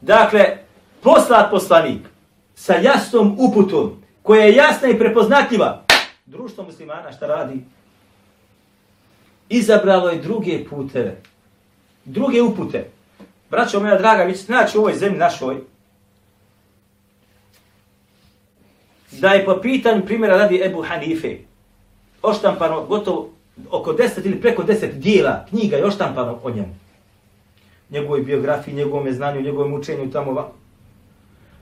Dakle, poslat poslanik sa jasnom uputom, koja je jasna i prepoznatljiva, društvo muslimana šta radi? Izabralo je druge puteve, druge upute. Braćo moja draga, vi ćete naći u ovoj zemlji našoj, da je po pitanju primjera radi Ebu Hanife, oštampano gotovo oko 10 ili preko 10 dijela knjiga je oštampano o njemu. Njegovoj biografiji, njegovom znanju, njegovom učenju tamo.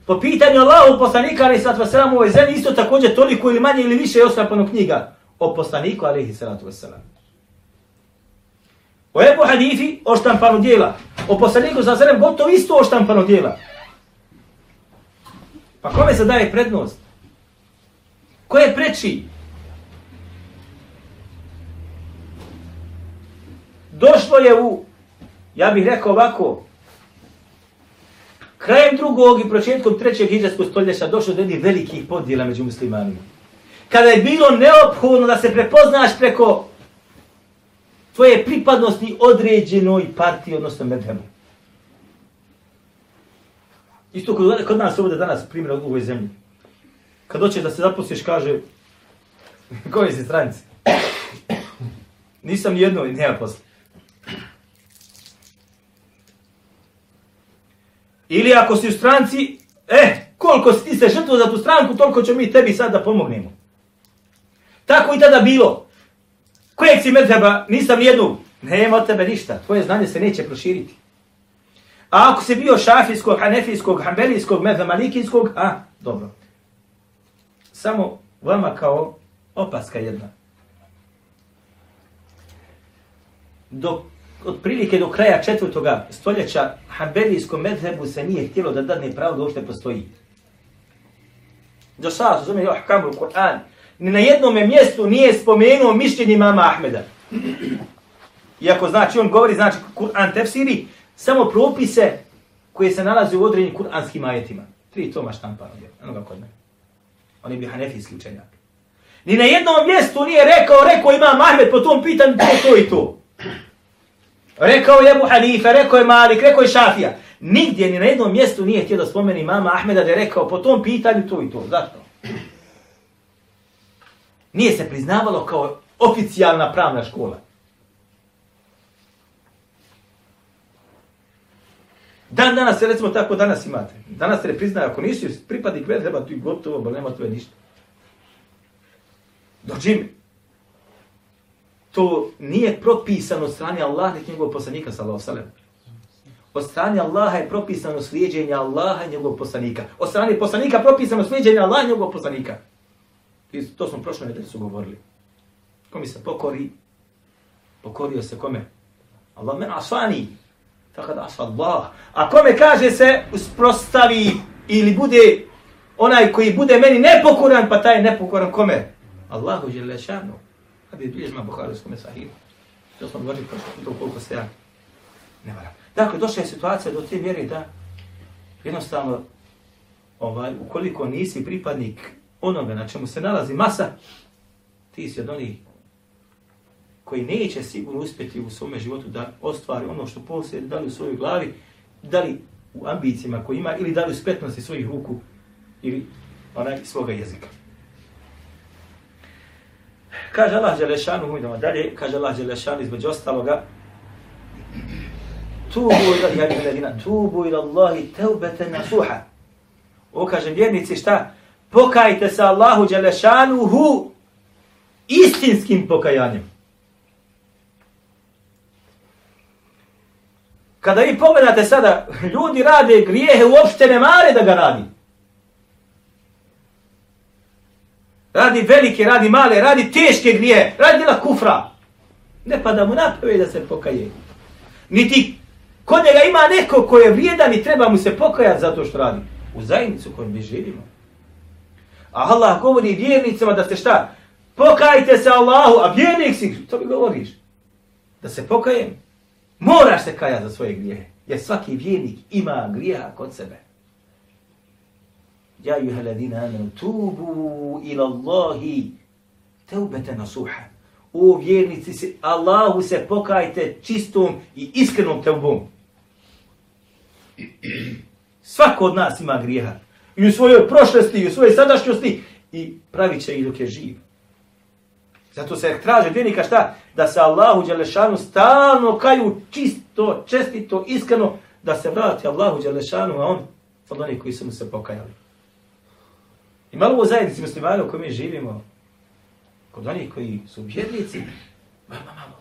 Po pitanju Allahu poslanika, ali sad vas u ovoj zemlji, isto također toliko ili manje ili više je osvapano knjiga o poslaniku, alaihi salatu wasalam. O Ebu Hanifi oštampano dijela. O poslaniku sa zelem gotovo isto oštampano dijela. Pa kome se daje prednost? Ko je preči? Došlo je u, ja bih rekao ovako, krajem drugog i početkom trećeg hijđarskog stoljeća došlo do jednih velikih podjela među muslimanima. Kada je bilo neophodno da se prepoznaš preko tvoje pripadnosti određenoj partiji, odnosno medhemu. Isto kod, kod nas ovdje danas primjer u ovoj zemlji. Kad doćeš da se zaposliš, kaže, koji si stranci? Nisam jedno i nema posla. Ili ako si u stranci, eh, koliko si ti se žrtvo za tu stranku, toliko ćemo mi tebi sad da pomognemo. Tako i tada bilo. Kojeg si medheba, nisam jednu, nema od tebe ništa, tvoje znanje se neće proširiti. A ako si bio šafijskog, hanefijskog, hambelijskog, medhemalikijskog, a, dobro. Samo vama kao opaska jedna. Dok otprilike do kraja četvrtoga stoljeća Hanbelijskom medhebu se nije htjelo da dadne pravo da uopšte postoji. Do sada su zove Ahkamu Kur'an. Ni na jednom mjestu nije spomenuo mišljenje mama Ahmeda. Iako znači on govori, znači Kur'an tefsiri, samo propise koje se nalaze u određenim kur'anskim ajetima. Tri toma štampano je, enoga kod mene. On je bio hanefijski učenjak. Ni na jednom mjestu nije rekao, rekao ima Ahmed po tom pitanju to, to i to. Rekao je Ebu Hanife, rekao je Malik, rekao je Šafija. Nigdje ni na jednom mjestu nije htio da spomeni mama Ahmeda da je rekao po tom pitanju to i to. Zašto? Nije se priznavalo kao oficijalna pravna škola. Dan danas, recimo tako danas imate. Danas se ne priznaje, ako nisi pripadnik vedreba tu i gotovo, ba nema tvoje ništa. Dođi mi. To nije propisano od strane Allaha i njegovog poslanika, sallahu sallam. Od strane Allaha je propisano slijedjenje Allaha i njegovog poslanika. Od strane poslanika propisano slijedjenje Allaha i njegovog poslanika. I to smo prošle nedelje su govorili. Ko mi se pokori? Pokorio se kome? Allah men asani. Tako asa Allah. A kome kaže se usprostavi ili bude onaj koji bude meni nepokoran, pa taj je nepokoran kome? Allahu žele šanu. Hadis bilježma Buharijskom sahihu. To smo govorili prošlo to koliko se ja ne varam. Dakle, došla je situacija do te mjere da jednostavno ovaj, ukoliko nisi pripadnik onoga na čemu se nalazi masa, ti si od onih koji neće sigurno uspjeti u svome životu da ostvari ono što posjede, da li u svojoj glavi, da li u ambicijama koji ima, ili da li u spretnosti svojih ruku, ili onaj svoga jezika. Kaže Allah Đelešanu, idemo dalje, kaže Allah Đelešanu između ostaloga, tubu ila ja bih tubu ila Allahi teubete nasuha. Ovo kaže vjernici šta? Pokajte se Allahu Đelešanu hu istinskim pokajanjem. Kada vi pomenate sada, ljudi rade grijehe, uopšte ne mare da ga radi. Radi velike, radi male, radi teške grije, radi djela kufra. Ne pa da mu napravi da se pokaje. Niti kod njega ima neko ko je vrijedan i treba mu se pokajati zato što radi. U zajednicu kojom mi živimo. A Allah govori vjernicama da se šta? Pokajte se Allahu, a vjernik si, to mi govoriš. Da se pokajem. Moraš se kajati za svoje grijehe. Jer svaki vjernik ima grijeha kod sebe. Ja juha ladina amenu, tubu ila Allahi, teubete nasuha. O vjernici, Allahu se pokajte čistom i iskrenom teubom. Svako od nas ima grijeha. I u svojoj prošlosti, i u svojoj sadašnjosti. I pravit će ih dok je živ. Zato se traže vjernika šta? Da se Allahu Đelešanu stalno kaju čisto, čestito, iskreno, da se vrati Allahu Đelešanu, a on od onih koji su mu se pokajali. I malo u zajednici muslimana u kojoj mi živimo, kod onih koji su vjernici, malo, malo.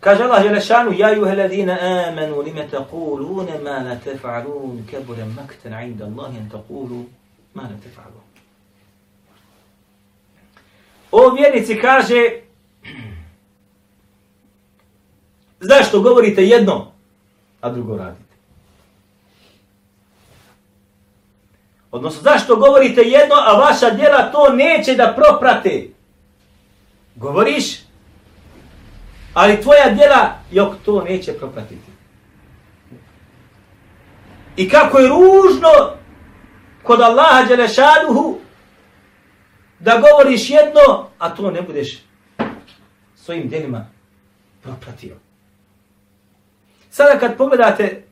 Kaže Allah Đelešanu, Ja juhe ladina amanu, lime taqulune ma la tefa'alun, kebure maktan inda Allahi an taqulu ma la tefa'alun. O vjernici kaže, zašto govorite jedno, a drugo radi? Odnosno, zašto govorite jedno, a vaša djela to neće da proprate? Govoriš, ali tvoja djela jok to neće propratiti. I kako je ružno kod Allaha Đelešanuhu da govoriš jedno, a to ne budeš svojim djelima propratio. Sada kad pogledate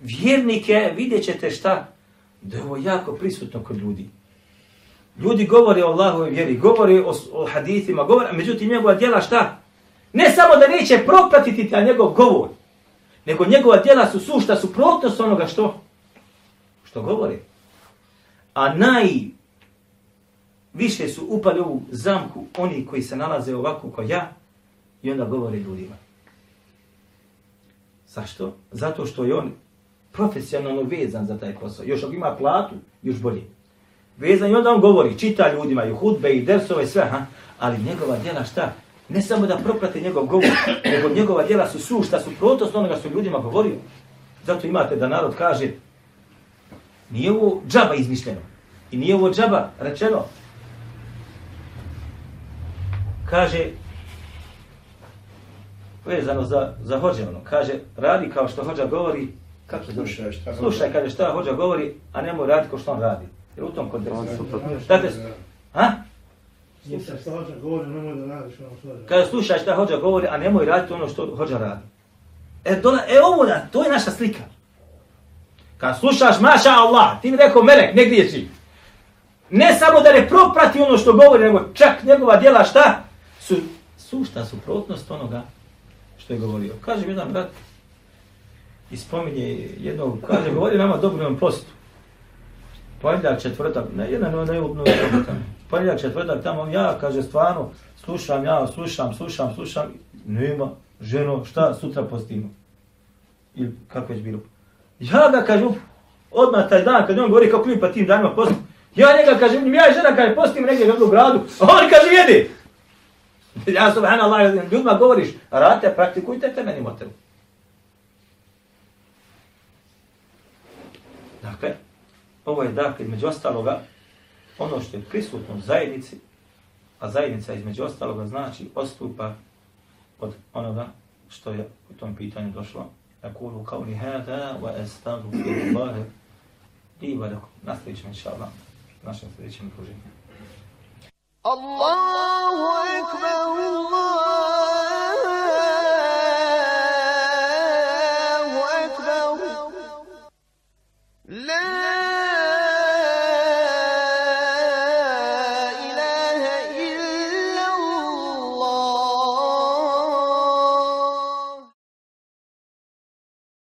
vjernike, vidjet ćete šta? Da je ovo jako prisutno kod ljudi. Ljudi govore o Allahove vjeri, govore o, o hadithima, govore, međutim njegova djela šta? Ne samo da neće propratiti ta njegov govor, nego njegova djela su sušta, suprotnost onoga što? Što govore. A naj više su upali u zamku oni koji se nalaze ovako kao ja i onda govore ljudima. Zašto? Zato što je on profesionalno vezan za taj posao. Još ako ima platu, još bolje. Vezan i onda on govori, čita ljudima i hudbe i dersove sve, ha? ali njegova djela šta? Ne samo da proprate njegov govor, nego njegova djela su sušta, su protost onoga što ljudima govorio. Zato imate da narod kaže, nije ovo džaba izmišljeno. I nije ovo džaba rečeno, kaže, vezano za, za hođe, ono, kaže, radi kao što hođa govori, kako se zove? Slušaj šta Slušaj, kaže, šta hođa govori, a nemoj raditi kao što on radi. Jer u tom kontekstu. Šta te... Ha? Slušaj šta hoće govori, nemoj da radiš ono što radi. Kaže, slušaj šta hođa govori, a nemoj raditi ono što hođa radi. E, dola, e ovo da, to je naša slika. Kad slušaš, maša Allah, ti mi rekao, melek, ne griješi. Ne samo da ne proprati ono što govori, nego čak njegova djela šta? Su sušta suprotnost onoga što je govorio. Kaže mi jedan brat, i spominje jednog, kaže, govori nama dobro imam postu. Ponedljak četvrtak, ne, jedan ne, ne, ne, ne, ponedljak četvrtak tamo, ja, kaže, stvarno, slušam, ja, slušam, slušam, slušam, nema, ženo, šta, sutra postimo. Ili kako je bilo. Ja ga, kažem, odmah taj dan, kad on govori kako mi pa tim danima postim, ja njega, kaže, ja i žena, kaže, postim negdje u gradu, a on, kaže, jedi. Ja, subhanallah, ljudima govoriš, radite, praktikujte te meni moteru. Dakle, Ovo je dakle, među ostaloga, ono što je prisutno u zajednici, a zajednica između ostaloga znači ostupa od onoga što je u tom pitanju došlo. Ja kuru kao li hada wa estadu kuru bahe i vada nastavit ćemo inša Allah našem sljedećem druženju. Allahu ekber, Allahu